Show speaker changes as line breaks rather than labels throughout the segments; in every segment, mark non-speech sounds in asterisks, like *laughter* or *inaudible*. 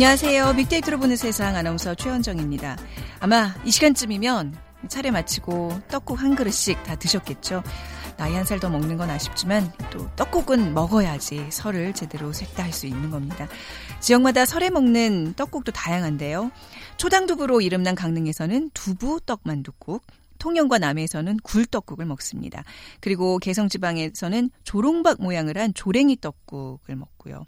안녕하세요. 빅데이터로 보는 세상 아나운서 최현정입니다. 아마 이 시간쯤이면 차례 마치고 떡국 한 그릇씩 다 드셨겠죠. 나이 한 살 더 먹는 건 아쉽지만 또 떡국은 먹어야지 설을 제대로 샜다 수 있는 겁니다. 지역마다 설에 먹는 떡국도 다양한데요. 초당두부로 이름난 강릉에서는 두부 떡만둣국, 통영과 남해에서는 굴떡국을 먹습니다. 그리고 개성지방에서는 조롱박 모양을 한 조랭이 떡국을 먹고요.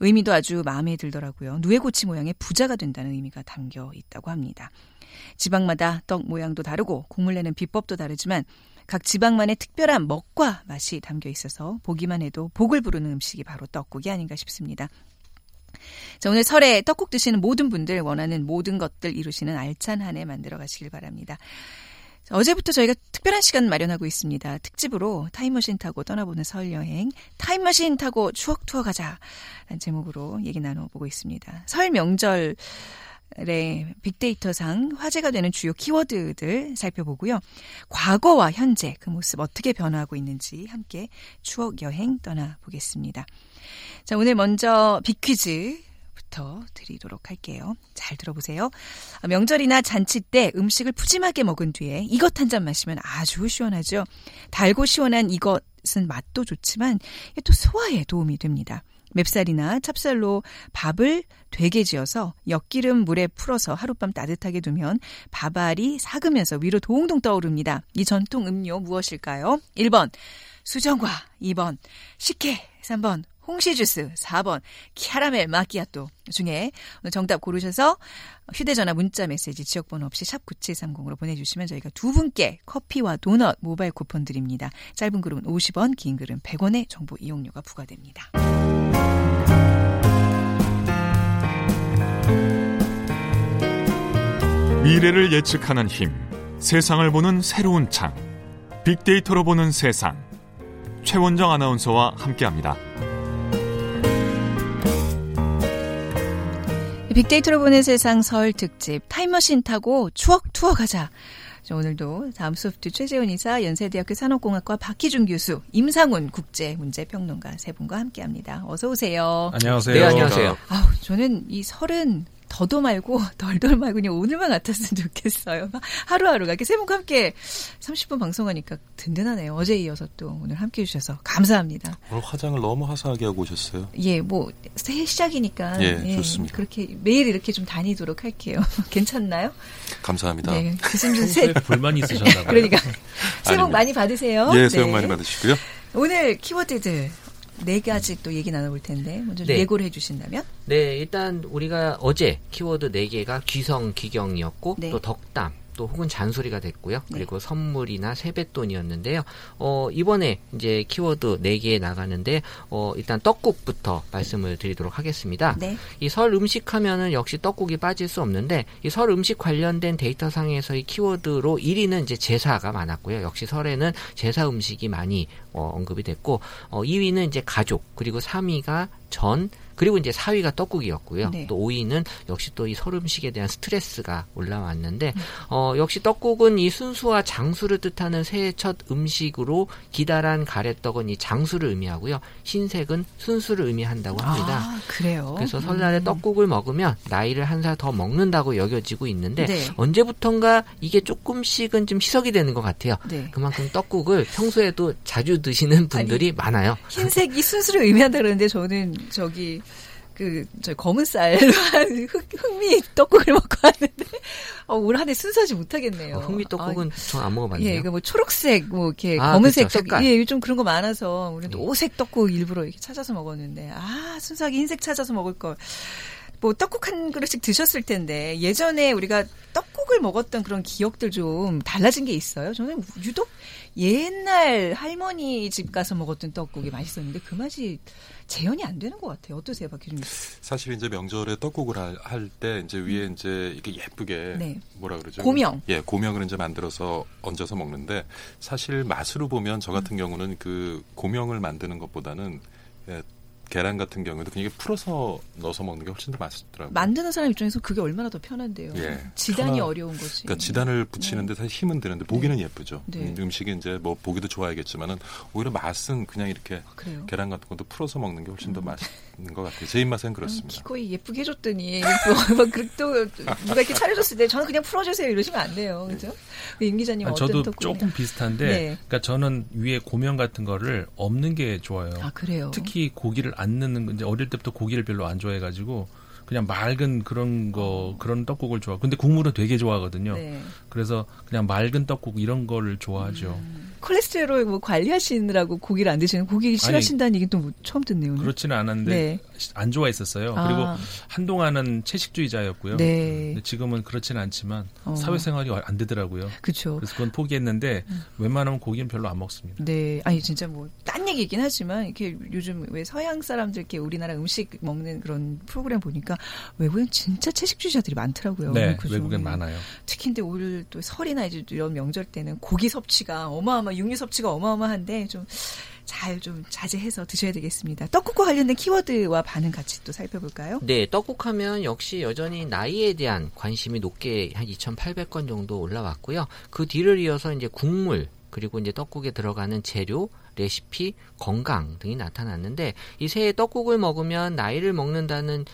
의미도 아주 마음에 들더라고요. 누에고치 모양의 부자가 된다는 의미가 담겨 있다고 합니다. 지방마다 떡 모양도 다르고 국물 내는 비법도 다르지만 각 지방만의 특별한 먹과 맛이 담겨 있어서 보기만 해도 복을 부르는 음식이 바로 떡국이 아닌가 싶습니다. 자, 오늘 설에 떡국 드시는 모든 분들 원하는 모든 것들 이루시는 알찬 한 해 만들어 가시길 바랍니다. 어제부터 저희가 특별한 시간 마련하고 있습니다. 특집으로 타임머신 타고 떠나보는 설 여행, 타임머신 타고 추억 투어 가자. 라는 제목으로 얘기 나눠보고 있습니다. 설 명절 의 빅데이터상 화제가 되는 주요 키워드들 살펴보고요. 과거와 현재 그 모습 어떻게 변화하고 있는지 함께 추억 여행 떠나보겠습니다. 자, 오늘 먼저 빅퀴즈 부터 드리도록 할게요. 잘 들어보세요. 명절이나 잔치 때 음식을 푸짐하게 먹은 뒤에 이것 한 잔 마시면 아주 시원하죠. 달고 시원한 이것은 맛도 좋지만 또 소화에 도움이 됩니다. 맵쌀이나 찹쌀로 밥을 되게 지어서 엿기름 물에 풀어서 하룻밤 따뜻하게 두면 밥알이 삭으면서 위로 동동 떠오릅니다. 이 전통 음료 무엇일까요? 1번 수정과 2번 식혜 3번 홍시 주스 4번 캐러멜 마키아또 중에 정답 고르셔서 휴대전화 문자 메시지 지역번호 없이 샵 9730으로 보내주시면 저희가 두 분께 커피와 도넛 모바일 쿠폰 드립니다. 짧은 글은 50원 긴 글은 100원의 정보 이용료가 부과됩니다.
미래를 예측하는 힘 세상을 보는 새로운 창 빅데이터로 보는 세상 최원정 아나운서와 함께합니다.
빅데이터로 보는 세상 설 특집 타임머신 타고 추억 투어 가자. 오늘도 다음 소프트 최재훈 이사, 연세대학교 산업공학과 박희준 교수, 임상훈 국제문제평론가 세 분과 함께합니다. 어서 오세요.
안녕하세요.
네, 안녕하세요.
아 저는 이 설은 더도 말고 *laughs* 덜덜 말고 그냥 오늘만 같았으면 좋겠어요. 하루하루가 이렇게 세 분과 함께 30분 방송하니까 든든하네요. 어제 이어서 또 오늘 함께 해주셔서 감사합니다.
오늘 화장을 너무 화사하게 하고 오셨어요.
예, 뭐 새해 시작이니까
예, 예, 좋습니다.
그렇게 매일 이렇게 좀 다니도록 할게요. *laughs* 괜찮나요?
감사합니다.
네, 교수님 새
불만이 있으셨나 봐요. *laughs*
그러니까 새해 복 많이 받으세요.
예, 새해 복
네.
많이 받으시고요.
오늘 키워드들 네 가지 또 얘기 나눠볼 텐데 먼저
네.
예고를 해주신다면
네, 일단 우리가 어제 키워드 4개가 귀성, 기경이었고
네.
또 덕담, 또 혹은 잔소리가 됐고요.
네.
그리고 선물이나 세뱃돈이었는데요. 어, 이번에 이제 키워드 4개 나가는데 어, 일단 떡국부터 말씀을 드리도록 하겠습니다.
네.
이설 음식 하면은 역시 떡국이 빠질 수 없는데 이 설 음식 관련된 데이터 상에서의 키워드로 1위는 이제 제사가 많았고요. 역시 설에는 제사 음식이 많이 어, 언급이 됐고 어, 2위는 이제 가족 그리고 3위가 전 그리고 이제 4위가 떡국이었고요.
네.
또 5위는 역시 또 이 설 음식에 대한 스트레스가 올라왔는데 어, 역시 떡국은 이 순수와 장수를 뜻하는 새해 첫 음식으로 기다란 가래떡은 이 장수를 의미하고요. 흰색은 순수를 의미한다고 합니다.
아, 그래요.
그래서 설날에
음.
떡국을 먹으면 나이를 한 살 더 먹는다고 여겨지고 있는데
네.
언제부턴가 이게 조금씩은 좀 희석이 되는 것 같아요.
네.
그만큼 떡국을 평소에도 자주 드시는 분들이 많아요.
흰색이 순수를 의미한다 그러는데 저는 저기 그 저 검은 쌀로 *laughs* 한 흑, 흑미 떡국을 먹고 왔는데 어, 올 한 해 순수하지 못하겠네요.
어, 흥미 떡국은 전안 먹어봤네요.
예, 이거 뭐 초록색, 뭐 이렇게
아,
검은색
그쵸,
떡,
색깔.
예, 요즘 그런 거 많아서 우리는
네.
오색 떡국 일부러 이렇게 찾아서 먹었는데 아 순수하게 흰색 찾아서 먹을 걸. 뭐 떡국 한 그릇씩 드셨을 텐데 예전에 우리가 떡국을 먹었던 그런 기억들 좀 달라진 게 있어요. 저는 유독 옛날 할머니 집 가서 먹었던 떡국이 맛있었는데 그 맛이 재현이 안 되는 것 같아요. 어떠세요, 박 교수님?
사실 이제 명절에 떡국을 할 때 이제 위에 이제 이렇게 예쁘게
네.
뭐라 그러죠?
고명.
예, 고명을 이제 만들어서 얹어서 먹는데 사실 맛으로 보면 저
음.
같은 경우는 그 고명을 만드는 것보다는 예, 계란 같은 경우도 그냥 이게 풀어서 넣어서 먹는 게 훨씬 더 맛있더라고요.
만드는 사람 입장에서 그게 얼마나 더 편한데요.
예.
지단이
편하-
어려운 거지.
그러니까 지단을 붙이는데 사실 힘은 드는데 보기는 예쁘죠.
네.
음, 음식이 이제 뭐 보기도 좋아야겠지만은 오히려 맛은 그냥 이렇게
아, 그래요.
계란 같은 것도 풀어서 먹는 게 훨씬 더
음.
맛있는 것 같아요. 제 입맛엔
음,
그렇습니다.
기꺼이 예쁘게 해줬더니 뭐, *laughs* 또 누가 이렇게 차려줬을 때 저는 그냥 풀어주세요 이러시면 안 돼요, 그죠? 임 기자님
아,
어떤
저도 조금 비슷한데,
네.
그러니까 저는 위에 고명 같은 거를 없는 게 좋아요.
아 그래요.
특히 고기를 안 넣는 건 이제 어릴 때부터 고기를 별로 안 좋아해가지고 그냥 맑은 그런 거 그런 떡국을 좋아. 근데 국물은 되게 좋아하거든요.
네.
그래서 그냥 맑은 떡국 이런 거를 좋아하죠.
콜레스테롤 뭐 관리하시느라고 고기를 안 드시는 고기 싫어하신다는 얘기 또 처음 듣네요. 오늘.
그렇지는 않았는데
네.
안 좋아했었어요.
아.
그리고 한동안은 채식주의자였고요.
네.
지금은 그렇지는 않지만
어.
사회생활이 안 되더라고요.
그렇죠.
그래서 그건 포기했는데 웬만하면 고기는 별로 안 먹습니다.
네, 아니 진짜 뭐 딴 얘기긴 하지만 이렇게 요즘 왜 서양 사람들 이렇게 우리나라 음식 먹는 그런 프로그램 보니까 외국엔 진짜 채식주의자들이 많더라고요.
네,
그죠?
외국엔 많아요.
특히 근데 올 또 설이나 이제 이런 명절 때는 고기 섭취가 어마어마 육류 섭취가 어마어마한데 좀 잘 좀 자제해서 드셔야 되겠습니다. 떡국과 관련된 키워드와 반응 같이 또 살펴볼까요?
네, 떡국하면 역시 여전히 나이에 대한 관심이 높게 한 2,800건 정도 올라왔고요. 그 뒤를 이어서 이제 국물 그리고 이제 떡국에 들어가는 재료, 레시피, 건강 등이 나타났는데 이 새해 떡국을 먹으면 나이를 먹는다는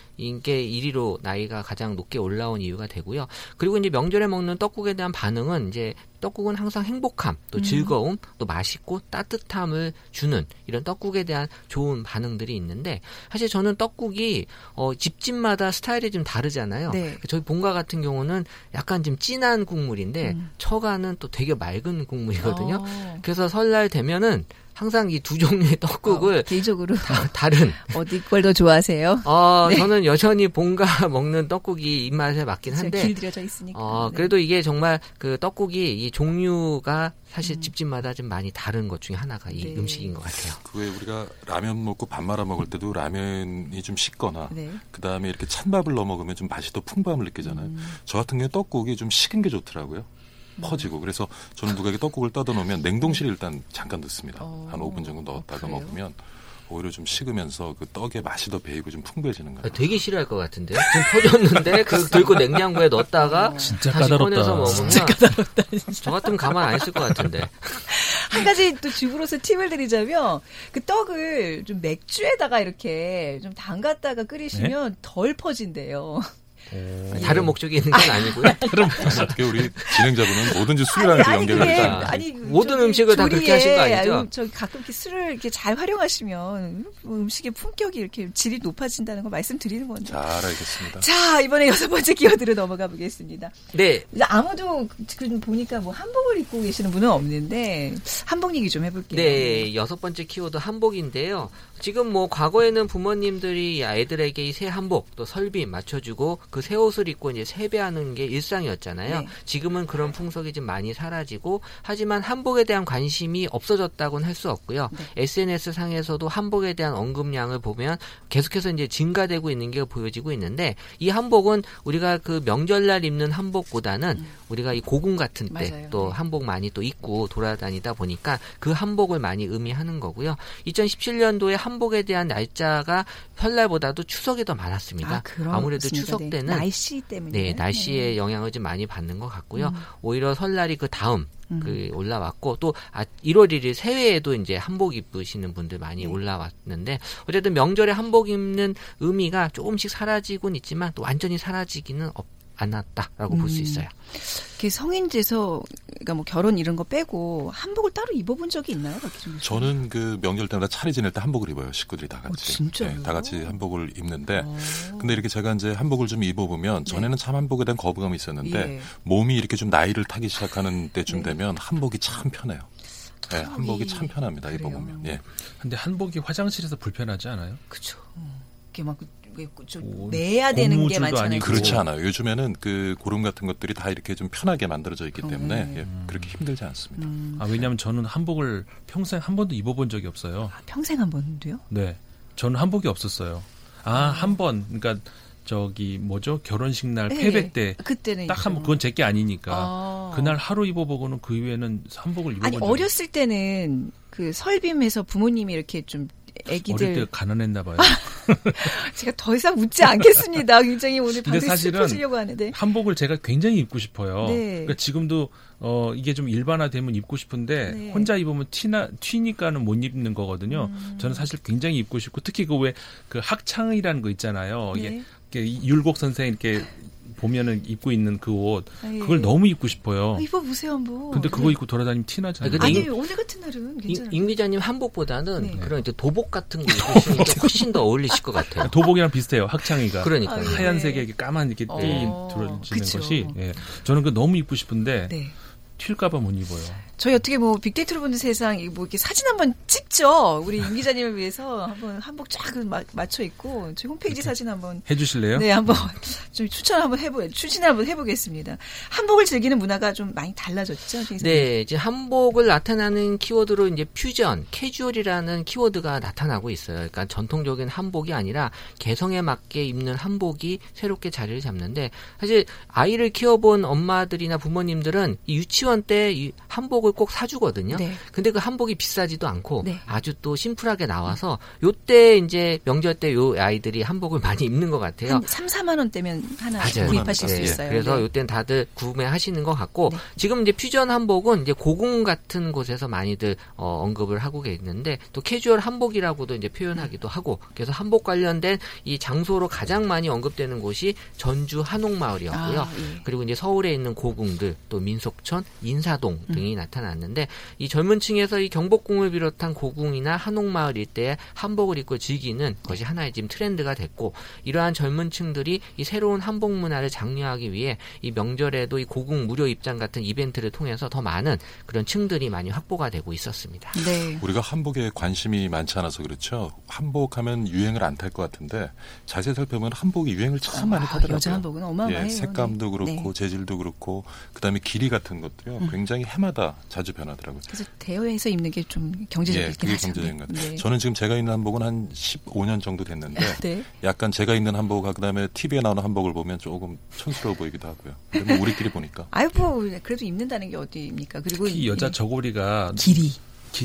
게 1위로 나이가 가장 높게 올라온 이유가 되고요. 그리고 이제 명절에 먹는 떡국에 대한 반응은 이제 떡국은 항상 행복함, 또
음.
즐거움, 또 맛있고 따뜻함을 주는 이런 떡국에 대한 좋은 반응들이 있는데 사실 저는 떡국이 어, 집집마다 스타일이 좀 다르잖아요.
네.
저희 본가 같은 경우는 약간 좀 진한 국물인데
음.
처가는 또 되게 맑은 국물이거든요.
어,
그래서 설날 되면은 항상 이 두 종류의 *laughs* 떡국을
어, 개인적으로
다, 다른 *laughs*
어디 걸 더 좋아하세요?
어,
네.
저는 여전히 본가 *laughs* 먹는 떡국이 입맛에 맞긴
진짜
한데
길들여져 있으니까.
어,
네.
그래도 이게 정말 그 떡국이 이 종류가 사실
음.
집집마다 좀 많이 다른 것 중에 하나가 이
네.
음식인 것 같아요.
그왜 우리가 라면 먹고 밥 말아 먹을 때도 라면이 좀 식거나
네.
그 다음에 이렇게 찬밥을 넣어 먹으면 좀 맛이 더 풍부함을 느끼잖아요.
음.
저 같은 경우에 떡국이 좀 식은 게 좋더라고요. 퍼지고 그래서 저는 누가게 떡국을 떠다 놓으면 냉동실에 일단 잠깐 넣습니다.
어.
한 5분 정도 넣었다가
그래요?
먹으면 오히려 좀 식으면서 그 떡의 맛이 더 배이고 좀 풍부해지는
아,
거예요.
되게 싫어할 것 같은데요. 지금 퍼졌는데 그 들고 냉장고에 넣었다가 *laughs*
진짜
다시 꺼내서
까다롭다.
먹으면 저 같으면 가만 안 있을 것 같은데. *laughs*
한 가지 또 주부로서 팁을 드리자면 그 떡을 좀 맥주에다가 이렇게 좀 담갔다가 끓이시면 덜 퍼진대요.
오.
다른 목적이 있는 건 아니고요. *laughs*
어떻게 우리 진행자분은 뭐든지 술이랑 이렇게 연결을
그게
해서
아니
모든 음식을 다 그렇게 하신 거 아니죠?
저 가끔 이렇게 술을 이렇게 잘 활용하시면 음식의 품격이 이렇게 질이 높아진다는 거 말씀드리는 건데.
잘 알겠습니다.
자 이번에 *laughs* 여섯 번째 키워드로 넘어가 보겠습니다.
네,
아무도 지금 보니까 뭐 한복을 입고 계시는 분은 없는데 한복 얘기 좀 해볼게요.
네, 여섯 번째 키워드 한복인데요. 지금 뭐 과거에는 부모님들이 아이들에게 이 새 한복 또 설비 맞춰주고 그새 옷을 입고 이제 세배하는 게 일상이었잖아요.
네.
지금은 그런 풍속이 좀 많이 사라지고 하지만 한복에 대한 관심이 없어졌다고는 할 수 없고요.
네.
SNS 상에서도 한복에 대한 언급량을 보면 계속해서 이제 증가되고 있는 게 보여지고 있는데 이 한복은 우리가 그 명절날 입는 한복보다는 우리가 이 고궁 같은 때
음. 맞아요.
또
네.
한복 많이 또 입고 돌아다니다 보니까 그 한복을 많이 의미하는 거고요. 2017년도에 한복에 대한 날짜가 설날보다도 추석이 더 많았습니다.
그렇습니다.
아무래도 추석
네.
때는
날씨 때문에
네, 날씨의 영향을 좀 많이 받는 것 같고요.
음.
오히려 설날이 그 다음
음.
그 올라왔고 또 아, 1월 1일 새해에도 이제 한복 입으시는 분들 많이
네.
올라왔는데 어쨌든 명절에 한복 입는 의미가 조금씩 사라지곤 있지만 또 완전히 사라지기는 없, 않았다라고 볼수
음.
있어요.
이렇게 성인 돼서 그러니까 뭐 결혼 이런 거 빼고 한복을 따로 입어본 적이 있나요, 박기준?
저는 그 명절 때마다 차례 지낼 때 한복을 입어요. 식구들이 다 같이.
어, 진짜요?
네, 다 같이 한복을 입는데
어.
근데 이렇게 제가 이제 한복을 좀 입어보면
네.
전에는 참 한복에 대한 거부감이 있었는데
예.
몸이 이렇게 좀 나이를 타기 시작하는 때쯤
네.
되면 한복이 참 편해요. 네,
한복이
참 편합니다.
그래요?
입어보면. 예.
근데 한복이 화장실에서 불편하지 않아요?
그쵸. 어. 이게 막, 왜 좀
오,
내야 되는 게 많잖아요.
아니고.
그렇지 않아요. 요즘에는 그 고름 같은 것들이 다 이렇게 좀 편하게 만들어져 있기 때문에
음.
예, 그렇게 힘들지 않습니다.
음,
아, 왜냐하면 저는 한복을 평생 한 번도 입어본 적이 없어요.
아, 평생 한 번도요?
네, 저는 한복이 없었어요. 아, 한 번, 그러니까 저기 뭐죠? 결혼식 날
네.
패백 때딱
그때는
한 번. 그건 제게 아니니까.
아.
그날 하루 입어보고는 그 이후에는 한복을 입어본
아니
적이
어렸을 때는 그 설빔에서 부모님이 이렇게 좀
어릴 때
애기들
가난했나 봐요. *laughs*
제가 더 이상 묻지 않겠습니다. 굉장히 오늘
사실은
슬퍼지려고 하는데
한복을 제가 굉장히 입고 싶어요.
네.
그러니까 지금도 어 이게 좀 일반화되면 입고 싶은데
네.
혼자 입으면 티나 튀니까는 못 입는 거거든요.
음.
저는 사실 굉장히 입고 싶고 특히 그 왜그 학창이라는 거 있잖아요.
네.
이게 율곡 선생 이렇게 보면은 입고 있는 그옷
아, 예.
그걸 너무 입고 싶어요.
아, 입어보세요 한번.
근데 그거 입고 돌아다니면 티나잖아요.
근데
아니
임-
오늘 같은 날은 괜찮아요.
임 기자님 한복보다는
네.
그런 이제 도복 같은 거 *laughs* 입으시니까 훨씬 더 어울리실 것 같아요.
도복이랑 비슷해요. 학창이가.
그러니까요.
아, 네.
하얀색에 이렇게 까만 이렇게
어.
띠
어,
들어지는
그쵸.
것이 예. 저는 그 너무 입고 싶은데
네.
튈까봐 못 입어요.
저희 어떻게 뭐 빅데이터로 보는 세상 이뭐 이렇게 사진 한번 찍죠. 우리 임 기자님을 위해서 한번 한복 쫙 마- 맞춰 입고 저희 홈페이지 사진 한번
해주실래요?
네 한번 *laughs* 좀 추천 한번 해보 추진을 한번 해보겠습니다. 한복을 즐기는 문화가 좀 많이 달라졌죠. 저희
네, 이제 한복을 나타나는 키워드로 이제 퓨전, 캐주얼이라는 키워드가 나타나고 있어요. 그러니까 전통적인 한복이 아니라 개성에 맞게 입는 한복이 새롭게 자리를 잡는데 사실 아이를 키워본 엄마들이나 부모님들은 이 유치원 때 이 한복을 꼭 사주거든요.
네.
근데 그 한복이 비싸지도 않고
네.
아주 또 심플하게 나와서 요때 이제 명절 때 요 아이들이 한복을 *laughs* 많이 입는 것 같아요.
한 3, 4만 원대면 하나
맞아요.
구입하실 수
네,
있어요.
그래서
네.
요때는 다들 구매하시는 것 같고
네.
지금 이제 퓨전 한복은 이제 고궁 같은 곳에서 많이들 어, 언급을 하고 계시는데 또 캐주얼 한복이라고도 이제 표현하기도 하고 그래서 한복 관련된 이 장소로 가장 많이 언급되는 곳이 전주 한옥마을이었고요.
아, 예.
그리고 이제 서울에 있는 고궁들 또 민속촌, 인사동
음.
등이 나타났는데 이 젊은 층에서 이 경복궁을 비롯한 고궁이나 한옥마을 일대에 한복을 입고 즐기는 것이 하나의 지금 트렌드가 됐고 이러한 젊은 층들이 이 새로운 한복 문화를 장려하기 위해 이 명절에도 이 고궁 무료 입장 같은 이벤트를 통해서 더 많은 그런 층들이 많이 확보가 되고 있었습니다.
네.
우리가 한복에 관심이 많지 않아서 그렇죠. 한복하면 유행을 안 탈 것 같은데 자세히 살펴보면 한복이 유행을 참 많이
아,
타더라고요.
여자 한복은 어마어마해요.
예, 색감도
네.
그렇고
네. 음.
재질도 그렇고 그다음에 길이 같은 것 도요. 굉장히 해마다 자주 변하더라고요.
그래서 대여해서 입는 게좀
예,
경제적이긴
그게
하죠.
경제적인 것 같아요.
네.
저는 지금 제가 입는 한복은 한 15년 정도 됐는데 *laughs*
네.
약간 제가 입는 한복과 그다음에 TV에 나오는 한복을 보면 조금 촌스러워 보이기도 하고요. 뭐 우리끼리 보니까
아이고 그래도 입는다는 게 어디입니까? 그리고
특히
이-
여자 저고리가
길이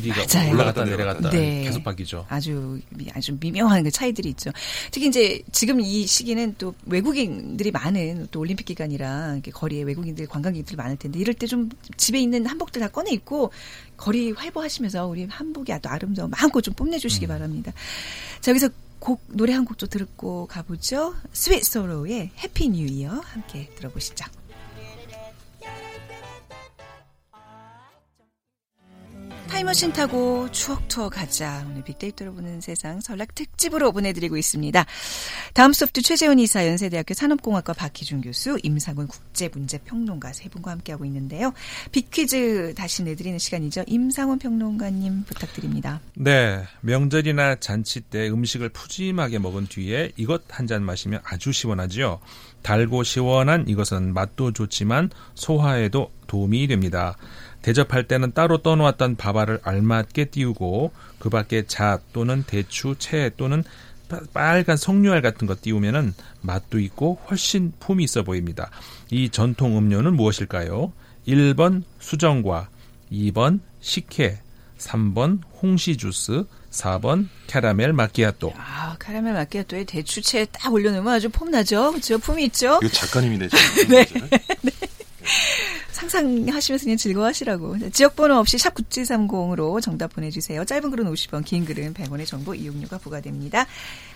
길이가
맞아요.
올라갔다 내려갔다
네.
계속 바뀌죠.
아주 미- 아주 미묘한 그 차이들이 있죠. 특히 이제 지금 이 시기는 또 외국인들이 많은 또 올림픽 기간이라 이렇게 거리에 외국인들 관광객들이 많을 텐데 이럴 때 좀 집에 있는 한복들 다 꺼내 입고 거리 활보하시면서 우리 한복이 아주 아름다운 마음껏 좀 뽐내주시기 바랍니다. 자 여기서 곡 노래 한 곡좀 듣고 가보죠. 스윗 소로의 해피 뉴 이어 함께 들어보시죠. 타임머신 타고 추억 투어 가자. 오늘 빅데이터로 보는 세상 설날 특집으로 보내드리고 있습니다. 다음 소프트 최재훈 이사, 연세대학교 산업공학과 박희준 교수, 임상훈 국제문제평론가 세 분과 함께하고 있는데요. 빅퀴즈 다시 내드리는 시간이죠. 임상훈 평론가님 부탁드립니다.
네, 명절이나 잔치 때 음식을 푸짐하게 먹은 뒤에 이것 한 잔 마시면 아주 시원하지요. 달고 시원한 이것은 맛도 좋지만 소화에도 도움이 됩니다. 대접할 때는 따로 떠놓았던 밥알을 알맞게 띄우고 그 밖에 잣 또는 대추, 채 또는 빠- 빨간 석류알 같은 거 띄우면은 맛도 있고 훨씬 품이 있어 보입니다. 이 전통 음료는 무엇일까요? 1번 수정과 2번 식혜, 3번 홍시 주스, 4번 캐러멜 마키아또.
아, 카라멜 마키아토에 대추채 딱 올려놓으면 아주 폼나죠? 그렇죠? 품이 있죠?
이거 작가님이 되시는 *laughs* 네. *laughs*
상상하시면서 그냥 즐거워하시라고. 지역번호 없이 샵 9730으로 정답 보내주세요. 짧은 글은 50원, 긴 글은 100원의 정보 이용료가 부과됩니다.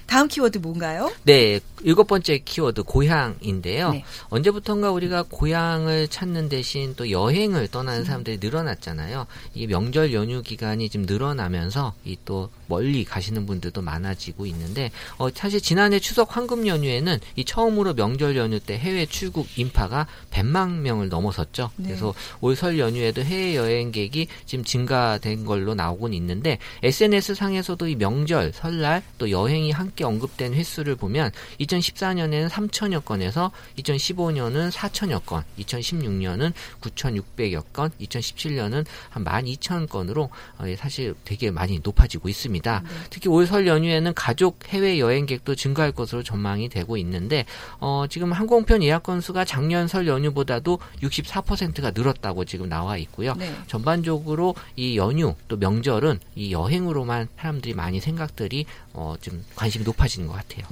다음 키워드 뭔가요?
네, 일곱 번째 키워드 고향인데요.
네.
언제부턴가 우리가 고향을 찾는 대신 또 여행을 떠나는 사람들이 늘어났잖아요. 이게 명절 연휴 기간이 지금 늘어나면서 이 또 멀리 가시는 분들도 많아지고 있는데 어, 사실 지난해 추석 황금 연휴에는 이 처음으로 명절 연휴 때 해외 출국 인파가 100만 명을 넘어섰죠.
네.
그래서 올 설 연휴에도 해외 여행객이 지금 증가된 걸로 나오곤 있는데 SNS 상에서도 이 명절, 설날 또 여행이 함께 언급된 횟수를 보면 2014년에는 3천여 건에서 2015년은 4천여 건, 2016년은 9,600여 건, 2017년은 한 12,000건으로 어, 사실 되게 많이 높아지고 있습니다. 특히 올 설 연휴에는 가족 해외 여행객도 증가할 것으로 전망이 되고 있는데 어, 지금 항공편 예약 건수가 작년 설 연휴보다도 64% 10%가 늘었다고 지금 나와 있고요.
네.
전반적으로 이 연휴 또 명절은 이 여행으로만 사람들이 많이 생각들이 어, 좀 관심이 높아지는 것 같아요.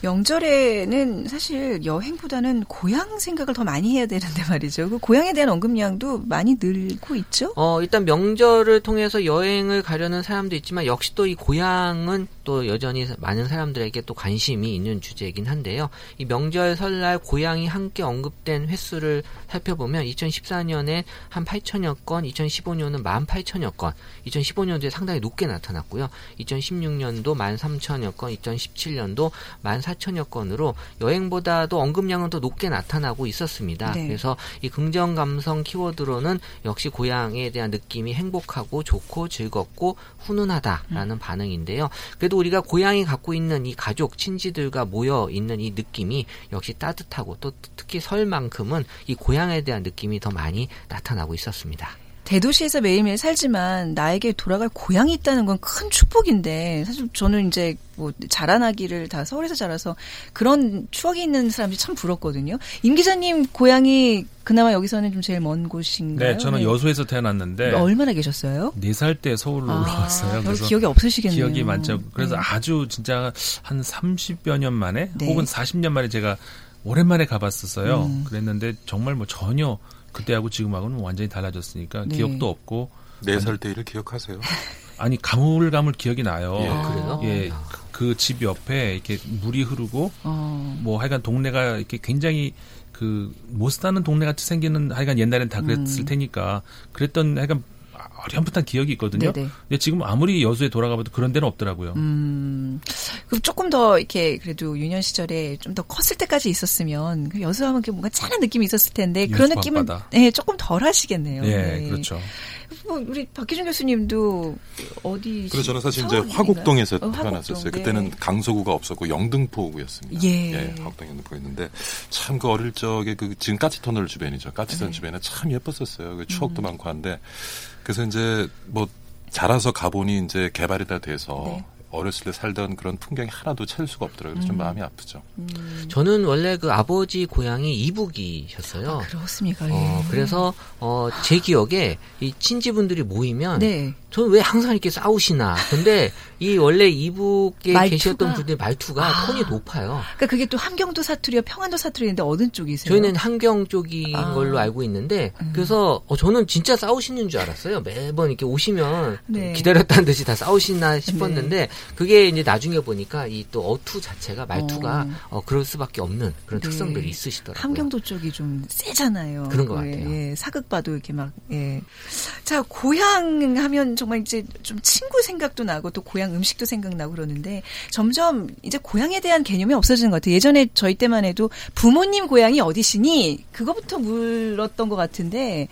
명절에는 사실 여행보다는 고향 생각을 더 많이 해야 되는데 말이죠. 그 고향에 대한 언급량도 많이 늘고 있죠.
어, 일단 명절을 통해서 여행을 가려는 사람도 있지만 역시 또 이 고향은 또 여전히 많은 사람들에게 또 관심이 있는 주제이긴 한데요. 이 명절 설날 고향이 함께 언급된 횟수를 살펴보면 2014년에 한 8천여 건, 2015년은 18,000여 건, 2015년도에 상당히 높게 나타났고요. 2016년도 13,000여 건, 2017년도 14,000여 건으로 여행보다도 언급량은 더 높게 나타나고 있었습니다.
네.
그래서 이 긍정 감성 키워드로는 역시 고향에 대한 느낌이 행복하고 좋고 즐겁고 훈훈하다라는 반응인데요. 그래도 우리가 고향이 갖고 있는 이 가족 친지들과 모여 있는 이 느낌이 역시 따뜻하고 또 특히 설만큼은 이 고향에 대한 느낌이 더 많이 나타나고 있었습니다.
대도시에서 매일매일 살지만 나에게 돌아갈 고향이 있다는 건 큰 축복인데 사실 저는 이제 뭐 자라나기를 다 서울에서 자라서 그런 추억이 있는 사람들이 참 부럽거든요. 임 기자님 고향이 그나마 여기서는 좀 제일 먼 곳인가요?
네, 저는 여수에서 태어났는데
얼마나 계셨어요?
네 살 때 서울로
아,
올라왔어요. 그래서
기억이 없으시겠네요.
기억이 많죠. 그래서
네.
아주 진짜 한 30여 년 만에
네.
혹은 40년 만에 제가 오랜만에 가봤었어요.
음.
그랬는데 정말 뭐 전혀 그때하고 지금하고는 완전히 달라졌으니까
네.
기억도 없고
네 살때 일을 기억하세요? *laughs*
아니 가물가물 기억이 나요.
예,
아.
그래요?
예, 그집 옆에 이렇게 물이 흐르고
어.
뭐 하여간 동네가 이렇게 굉장히 그 못 사는 동네 같이 생기는 하여간 옛날엔 다 그랬을
음.
테니까 그랬던 하여간 어렴풋한 기억이 있거든요.
네네.
근데 지금 아무리 여수에 돌아가봐도 그런 데는 없더라고요.
음, 그 조금 더 이렇게 그래도 유년 시절에 좀 더 컸을 때까지 있었으면 그 여수하면 그 뭔가 짠한 느낌이 있었을 텐데 그런 느낌은. 네, 조금 덜 하시겠네요.
예,
네.
그렇죠.
뭐 우리 박기준 교수님도 어디?
그래서 저는 사실 이제? 화곡동에서
어, 화곡동,
태어났었어요.
네.
그때는 강서구가 없었고 영등포구였습니다.
예.
화곡동 영등포가 있는데 참 그 어릴 적에 그 지금 까치터널 주변이죠. 까치선
네.
주변에 참 예뻤었어요. 그 추억도
음.
많고 한데 그래서 이제 뭐 자라서 가보니 이제 개발이 다 돼서
네.
어렸을 때 살던 그런 풍경이 하나도 채울 수가 없더라고요. 그래서 좀
음.
마음이 아프죠.
저는 원래 그 아버지 고향이 이북이셨어요.
아, 그렇습니까? 예.
어, 그래서 어, 제 기억에 이 친지분들이 모이면
네.
저는 왜 항상 이렇게 싸우시나. 근데 이 원래 이북에
말투가?
계셨던 분들 말투가
아.
톤이 높아요.
그러니까 그게 또 함경도 사투리와 평안도 사투리인데 어느 쪽이세요?
저희는 한경 쪽인
아.
걸로 알고 있는데
음.
그래서 어, 저는 진짜 싸우시는 줄 알았어요. 매번 이렇게 오시면
네.
기다렸다는 듯이 다 싸우시나 싶었는데 그게 이제 나중에 보니까 이 또 어투 자체가 말투가
어.
어, 그럴 수밖에 없는 그런
네.
특성들이 있으시더라고요.
함경도 쪽이 좀 세잖아요.
그런 것
예,
같아요.
예, 사극 봐도 이렇게 막, 예. 자, 고향 하면 정말 이제 좀 친구 생각도 나고 또 고향 음식도 생각나고 그러는데 점점 이제 고향에 대한 개념이 없어지는 것 같아요. 예전에 저희 때만 해도 부모님 고향이 어디시니? 그거부터 물었던 것 같은데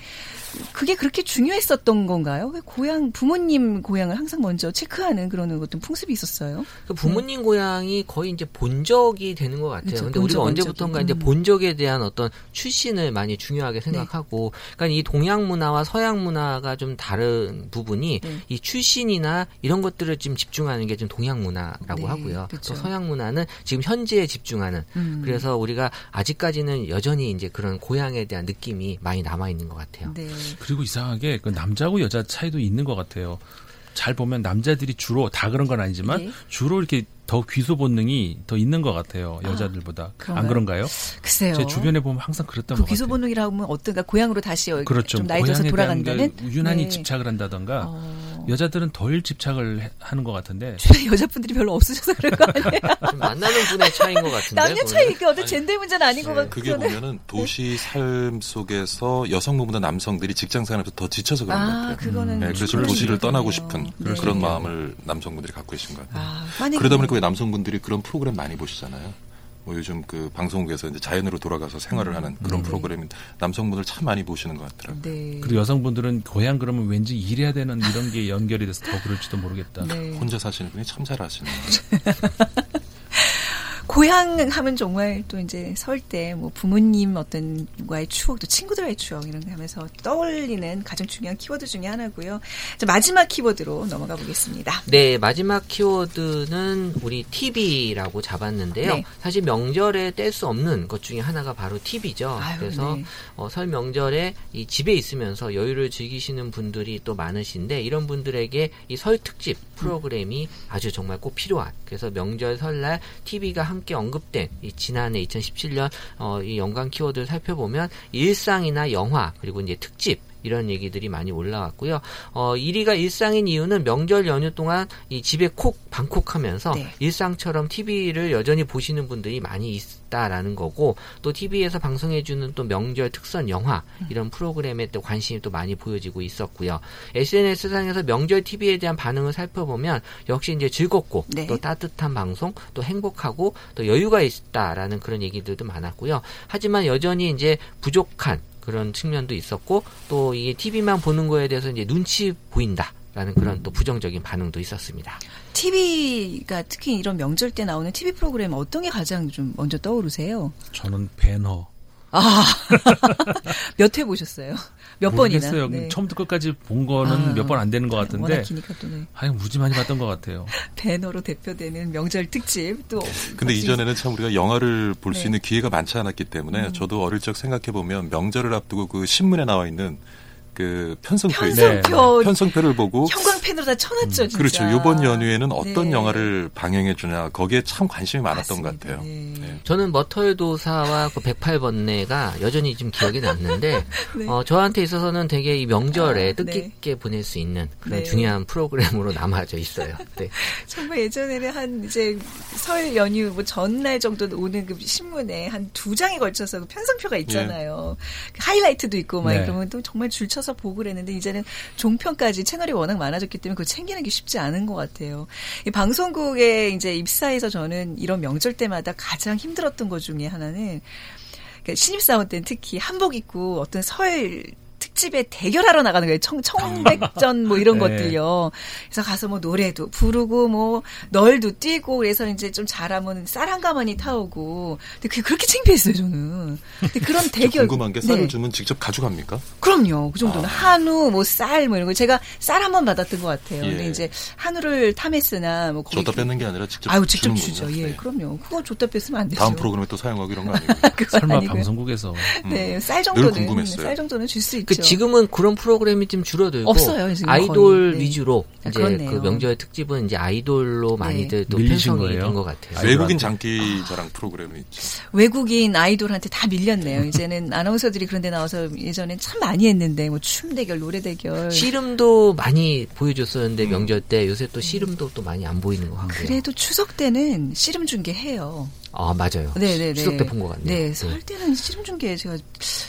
그게 그렇게 중요했었던 건가요? 왜 고향, 부모님 고향을 항상 먼저 체크하는 그런 어떤 풍습이 있었어요?
그 부모님 고향이 거의 이제 본적이 되는 것 같아요.
네. 그렇죠.
근데
본적,
우리가. 언제부턴가 이제
음.
본적에 대한 어떤 출신을 많이 중요하게 생각하고, 그러니까 이 동양 문화와 서양 문화가 좀 다른 부분이
네.
이 출신이나 이런 것들을 좀 집중하는 게 좀 동양 문화라고
네,
하고요.
그렇죠.
또 서양 문화는 지금 현재에 집중하는.
음.
그래서 우리가 아직까지는 여전히 이제 그런 고향에 대한 느낌이 많이 남아 있는 것 같아요.
네.
그리고 이상하게 그 남자하고 여자 차이도 있는 것 같아요. 잘 보면 남자들이 주로 다 그런 건 아니지만
예.
주로 이렇게 더 귀소 본능이 더 있는 것 같아요. 여자들보다.
그런가요?
안 그런가요?
글쎄요.
제 주변에 보면 항상 그랬던 그것 같아요.
기소본능이라고 하면 어떤가 고향으로 다시 어-
그렇죠.
좀 나이 들어서 돌아간다는
게 유난히
네.
집착을 한다던가
어.
여자들은 덜 집착을 해- 하는 것 같은데 *laughs*
주변에 여자분들이 별로 없으셔서 그런 거 아니에요? *laughs*
좀 만나는 분의 차이인 것 같은데.
남녀. 차이 그 어떤 젠더 문제는 아닌 것
네,
같고
그게 보면은 도시 삶 속에서 여성보다 남성들이 직장 생활에서 더 지쳐서 그런
것아
같아요.
그거는
음.
네, 그래서 좀
그럴
도시를
수
떠나고. 싶은
네.
그런 마음을 남성분들이 갖고 계신 것 같아요.
아,
그러다 보니까 왜 남성분들이 그런 프로그램 많이 보시잖아요. 뭐 요즘 그 방송국에서 이제 자연으로 돌아가서 생활을 하는 그런 프로그램 남성분들 참 많이 보시는 것 같더라고요.
네.
그리고 여성분들은 고향 그러면 왠지 일해야 되는 이런 게 연결이 돼서 더 그럴지도 모르겠다.
네.
혼자 사시는 분이 참 잘하시네요. *laughs*
고향 하면 정말 또 이제 설 때 뭐 부모님 어떤 과의 추억, 또 친구들과의 추억 이런 거 하면서 떠올리는 가장 중요한 키워드 중에 하나고요. 자, 마지막 키워드로 넘어가 보겠습니다.
네, 마지막 키워드는 우리 TV라고 잡았는데요.
네.
사실 명절에 뗄 수 없는 것 중에 하나가 바로 TV죠.
아유,
그래서
네.
어, 설 명절에 이 집에 있으면서 여유를 즐기시는 분들이 또 많으신데 이런 분들에게 이 설 특집 프로그램이 아주 정말 꼭 필요한 그래서 명절 설날 TV가 함께 언급된 이 지난해 2017년 어, 이 연관 키워드를 살펴보면 일상이나 영화 그리고 이제 특집 이런 얘기들이 많이 올라왔고요. 어, 1위가 일상인 이유는 명절 연휴 동안 이 집에 콕 방콕하면서
네.
일상처럼 TV를 여전히 보시는 분들이 많이 있다라는 거고 또 TV에서 방송해주는 또 명절 특선 영화 이런 프로그램에 또 관심이 또 많이 보여지고 있었고요. SNS상에서 명절 TV에 대한 반응을 살펴보면 역시 이제 즐겁고
네.
또 따뜻한 방송 또 행복하고 또 여유가 있다라는 그런 얘기들도 많았고요. 하지만 여전히 이제 부족한 그런 측면도 있었고 또 이게 TV만 보는 거에 대해서 이제 눈치 보인다 라는 그런 또 부정적인 반응도 있었습니다.
TV가 특히 이런 명절 때 나오는 TV 프로그램 어떤 게 가장 좀 먼저 떠오르세요?
저는 배너.
아, *laughs* 몇 회 보셨어요? 몇 번이나?
모르겠어요.
네.
처음부터 끝까지 본 거는
아,
몇번 안 되는 것 같은데.
기니까 또 네.
아유, 무지 많이 봤던 것 같아요. *laughs*
배너로 대표되는 명절 특집 또.
근데 이전에는 참 우리가 영화를 볼수
네.
있는 기회가 많지 않았기 때문에
음.
저도 어릴 적 생각해 보면 명절을 앞두고 그 신문에 나와 있는 그 편성표.
편성표
편성표를 보고
형광펜으로 다 쳐놨죠, 진짜.
그렇죠. 이번 연휴에는 어떤
네.
영화를 방영해 주냐 거기에 참 관심이 많았던 것
맞습니다.
같아요.
네.
네.
저는 머털 도사와 그 108번뇌가 여전히 좀 기억이 남는데 *laughs*
네.
어, 저한테 있어서는 되게 이 명절에
아,
뜻깊게 보낼 수 있는 그런
네.
중요한 프로그램으로 남아져 있어요. 네. *laughs*
정말 예전에는 한 이제 설 연휴 뭐 전날 정도 오는 그 신문에 한 두 장에 걸쳐서 그 편성표가 있잖아요. 그 하이라이트도 있고 막
네.
그러면 또 정말 줄 쳐서 보고 그랬는데 이제는 종편까지 채널이 워낙 많아졌기 때문에 그거 챙기는 게 쉽지 않은 것 같아요. 이 방송국에 이제 입사해서 저는 이런 명절 때마다 가장 힘들었던 것 중에 하나는 그러니까 신입사원 때는 특히 한복 입고 어떤 설 특집에 대결하러 나가는 거예요. 청, 청백전 뭐 이런 *laughs*
네.
것들요. 그래서 가서 뭐 노래도 부르고 뭐 널도 뛰고 그래서 이제 좀 잘하면 쌀 한 가마니 타오고. 근데 그게 그렇게 창피했어요, 저는. 근데 그런 *laughs*
저
대결.
궁금한 게 쌀을
네.
주면 직접 가져갑니까?
그럼요. 그 정도는
아.
한우, 뭐 쌀, 뭐 이런 거 제가 쌀 한 번 받았던 것 같아요.
예.
근데 이제 한우를 탐했으나 뭐 거기
줬다 뺏는 게 아니라 직접
아유 직접 주죠. 예,
네.
그럼요. 그거 줬다 뺐으면 안 되죠.
다음 프로그램에 또 사용하고 이런 거. *laughs*
그건
설마
아니고요.
방송국에서.
음.
네,
쌀늘
정도는
궁금했어요.
쌀 정도는 줄 수 있죠.
그 지금은 그런 프로그램이 좀 줄어들고
없어요, 지금
아이돌
거의. 네.
위주로
아,
이제
그렇네요.
그 명절 특집은 이제 아이돌로 많이들 또
밀리신
편성이? 된 것 같아요.
아이돌.
외국인 장기 자랑 프로그램이 있죠.
외국인 아이돌한테 다 밀렸네요. *laughs* 이제는 아나운서들이 그런데 나와서 예전엔 참 많이 했는데 뭐 춤 대결, 노래 대결.
씨름도 많이 보여줬었는데
음.
명절 때 요새 또 씨름도 또 많이 안 보이는 것 같고요.
그래도 추석 때는 씨름 중계 해요.
아 맞아요.
네네네.
추석 때 본 것 같네요.
네, 설 때는 씨름 중계 제가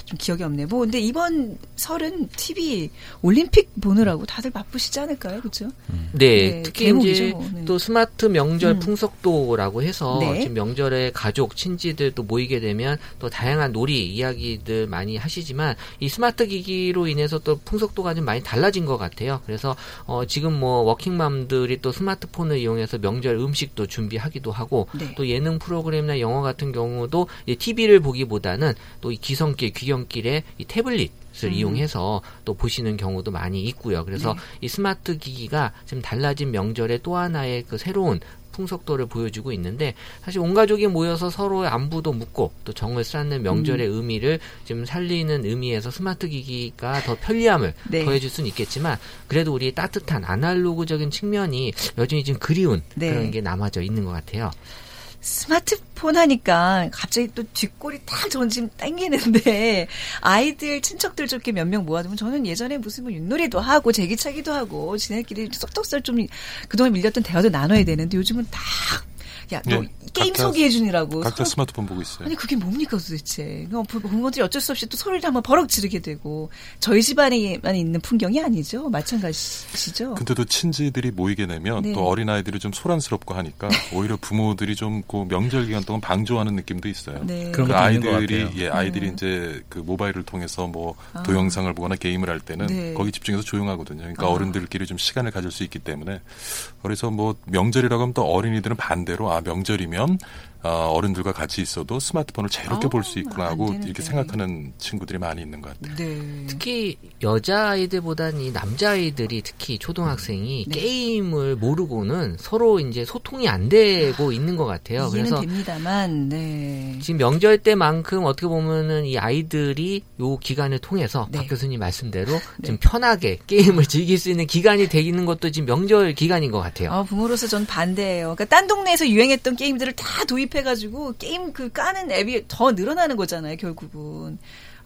좀 기억이 없네요. 뭐 근데 이번 설은 TV 올림픽 보느라고 다들 바쁘시지 않을까요, 그렇죠?
네,
네,
특히 이제
뭐. 네.
또 스마트 명절
음.
풍속도라고 해서
네.
지금 명절에 가족, 친지들 또 모이게 되면 또 다양한 놀이 이야기들 많이 하시지만 이 스마트 기기로 인해서 또 풍속도가 좀 많이 달라진 것 같아요. 그래서 어 지금 뭐 워킹맘들이 또 스마트폰을 이용해서 명절 음식도 준비하기도 하고
네.
또 예능 프로그램 이나 영화 같은 경우도 TV를 보기보다는 또 이 기성길, 귀경길에 이 태블릿 을
음.
이용해서 또 보시는 경우도 많이 있고요. 그래서
네.
이 스마트 기기가 지금 달라진 명절의 또 하나의 그 새로운 풍속도를 보여주고 있는데 사실 온 가족이 모여서 서로의 안부도 묻고 또 정을 쌓는 명절의
음.
의미를 좀 살리는 의미에서 스마트 기기가 더 편리함을 *laughs*
네.
더해줄 수는 있겠지만 그래도 우리 따뜻한 아날로그적인 측면이 여전히 좀 그리운
네.
그런 게 남아져 있는 것 같아요.
스마트폰 하니까 갑자기 또 뒷골이 딱 저는 지금 땡기는데 *laughs* 아이들 친척들 좀 이렇게 몇 명 모아두면 저는 예전에 무슨 뭐 윷놀이도 하고 제기차기도 하고 지네끼리 쏙쏙쏙 좀 그동안 밀렸던 대화도 나눠야 되는데 요즘은 다 야, 너
네,
게임
각자-
소개해 주느라고.
각자
서로-
스마트폰 보고 있어요.
아니, 그게 뭡니까 도대체. 그 부모들이 어쩔 수 없이 또 소리를 한번 버럭 지르게 되고, 저희 집안에만 있는 풍경이 아니죠. 마찬가지시죠.
근데도 친지들이 모이게 되면
네.
또 어린아이들이 좀 소란스럽고 하니까 오히려 부모들이 좀 그 명절 기간 동안 방조하는 느낌도 있어요.
네.
그런
그
있는 것
아이들이. 예 아이들이
네.
이제 그 모바일을 통해서 뭐
아.
동영상을 보거나 게임을 할 때는
네.
거기 집중해서 조용하거든요. 그러니까
아.
어른들끼리 좀 시간을 가질 수 있기 때문에 그래서 뭐 명절이라고 하면 또 어린이들은 반대로 아 명절이면 어, 어른들과 같이 있어도 스마트폰을 자유롭게
어,
볼수 있구나
안
하고. 이렇게 생각하는 친구들이 많이 있는 것 같아요.
네.
특히 여자아이들보다는 이 남자아이들이 특히 초등학생이
네.
게임을 모르고는 서로 이제 소통이 안 되고 있는 것 같아요.
이해는
그래서
됩니다만, 네.
지금 명절 때만큼 어떻게 보면은 이 아이들이 요 기간을 통해서
네.
박 교수님 말씀대로 좀 편하게 게임을 즐길 수 있는 기간이 되는 것도 지금 명절 기간인 것 같아요.
어, 부모로서 전 반대예요. 그러니까 딴 동네에서 유행했던 게임들을 다 도입해 가지고 게임 그 까는 앱이 더 늘어나는 거잖아요, 결국은.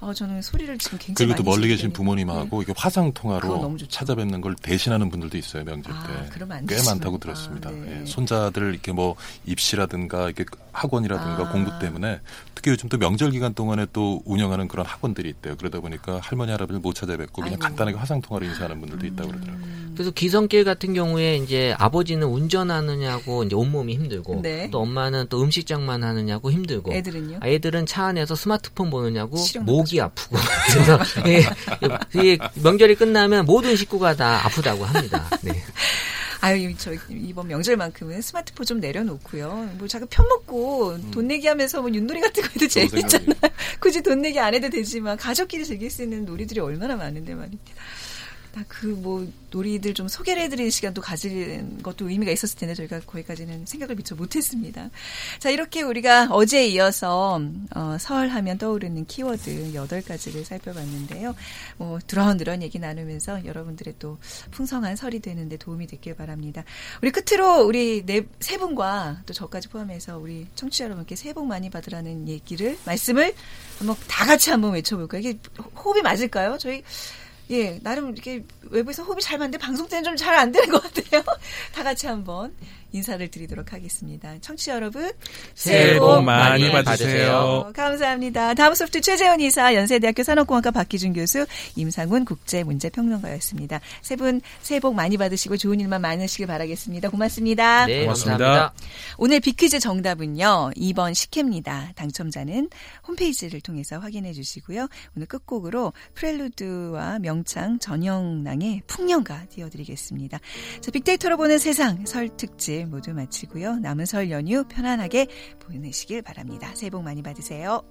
어, 저는 소리를 지금 굉장히
그리고 또 멀리 계신. 부모님하고 이게 화상 통화로. 찾아뵙는 걸 대신하는 분들도 있어요 명절
아,
때.
안
꽤. 많다고
아,
들었습니다.
네.
예, 손자들 이렇게 뭐 입시라든가 이렇게 학원이라든가
아.
공부 때문에 특히 요즘 또 명절 기간 동안에 또 운영하는 그런 학원들이 있대요. 그러다 보니까 할머니 할아버지 못 찾아뵙고 그냥
아이고.
간단하게 화상 통화로 인사하는 분들도 있다고 그러더라고요.
그래서 기성길 같은 경우에 이제 아버지는 운전하느냐고 이제 온몸이 힘들고
네.
또 엄마는 또 음식장만 하느냐고 힘들고
애들은요?
애들은 차 안에서 스마트폰 보느냐고 목이 아프고 그래서 *laughs* 예, 예, 명절이 끝나면 모든 식구가 다 아프다고 합니다. 네. *laughs*
아유, 저 이번 명절만큼은 스마트폰 좀 내려놓고요. 뭐 자꾸 편 먹고 돈 내기 하면서 뭐 윷놀이 같은 거 해도
재밌잖아요. *laughs*
굳이 돈 내기 안 해도 되지만 가족끼리 즐길 수 있는 놀이들이 얼마나 많은데 말입니다. 나그뭐 놀이들 좀 소개를 해드리는 시간도 가진 것도 의미가 있었을 텐데 저희가 거기까지는 생각을 미처 못했습니다. 자 이렇게 우리가 어제에 이어서 어, 설 하면 떠오르는 키워드 8가지를 살펴봤는데요. 뭐 드런드런 얘기 나누면서 여러분들의 또 풍성한 설이 되는데 도움이 됐길 바랍니다. 우리 끝으로 우리 네, 세 분과 또 저까지 포함해서 우리 청취자 여러분께 새해 복 많이 받으라는 얘기를 말씀을 한번 다 같이 한번 외쳐볼까요? 이게 호흡이 맞을까요? 저희 예, 나름 이렇게 외부에서 호흡이 잘 맞는데 방송 때는 좀 잘 안 되는 것 같아요. *laughs* 다 같이 한번 인사를 드리도록 하겠습니다. 청취자 여러분,
새해 복 많이 받으세요.
어, 감사합니다. 다음 소프트 최재훈 이사, 연세대학교 산업공학과 박기준 교수, 임상훈 국제문제평론가였습니다. 세 분 새해 복 많이 받으시고 좋은 일만 많으시길 바라겠습니다. 고맙습니다.
네,
고맙습니다.
감사합니다.
오늘 비퀴즈 정답은요. 2번 식혜입니다. 당첨자는 홈페이지를 통해서 확인해 주시고요. 오늘 끝곡으로 프렐루드와 명창 전영랑의 풍년가 띄워드리겠습니다. 자, 빅데이터로 보는 세상 설 특집 모두 마치고요. 남은 설 연휴 편안하게 보내시길 바랍니다. 새해 복 많이 받으세요.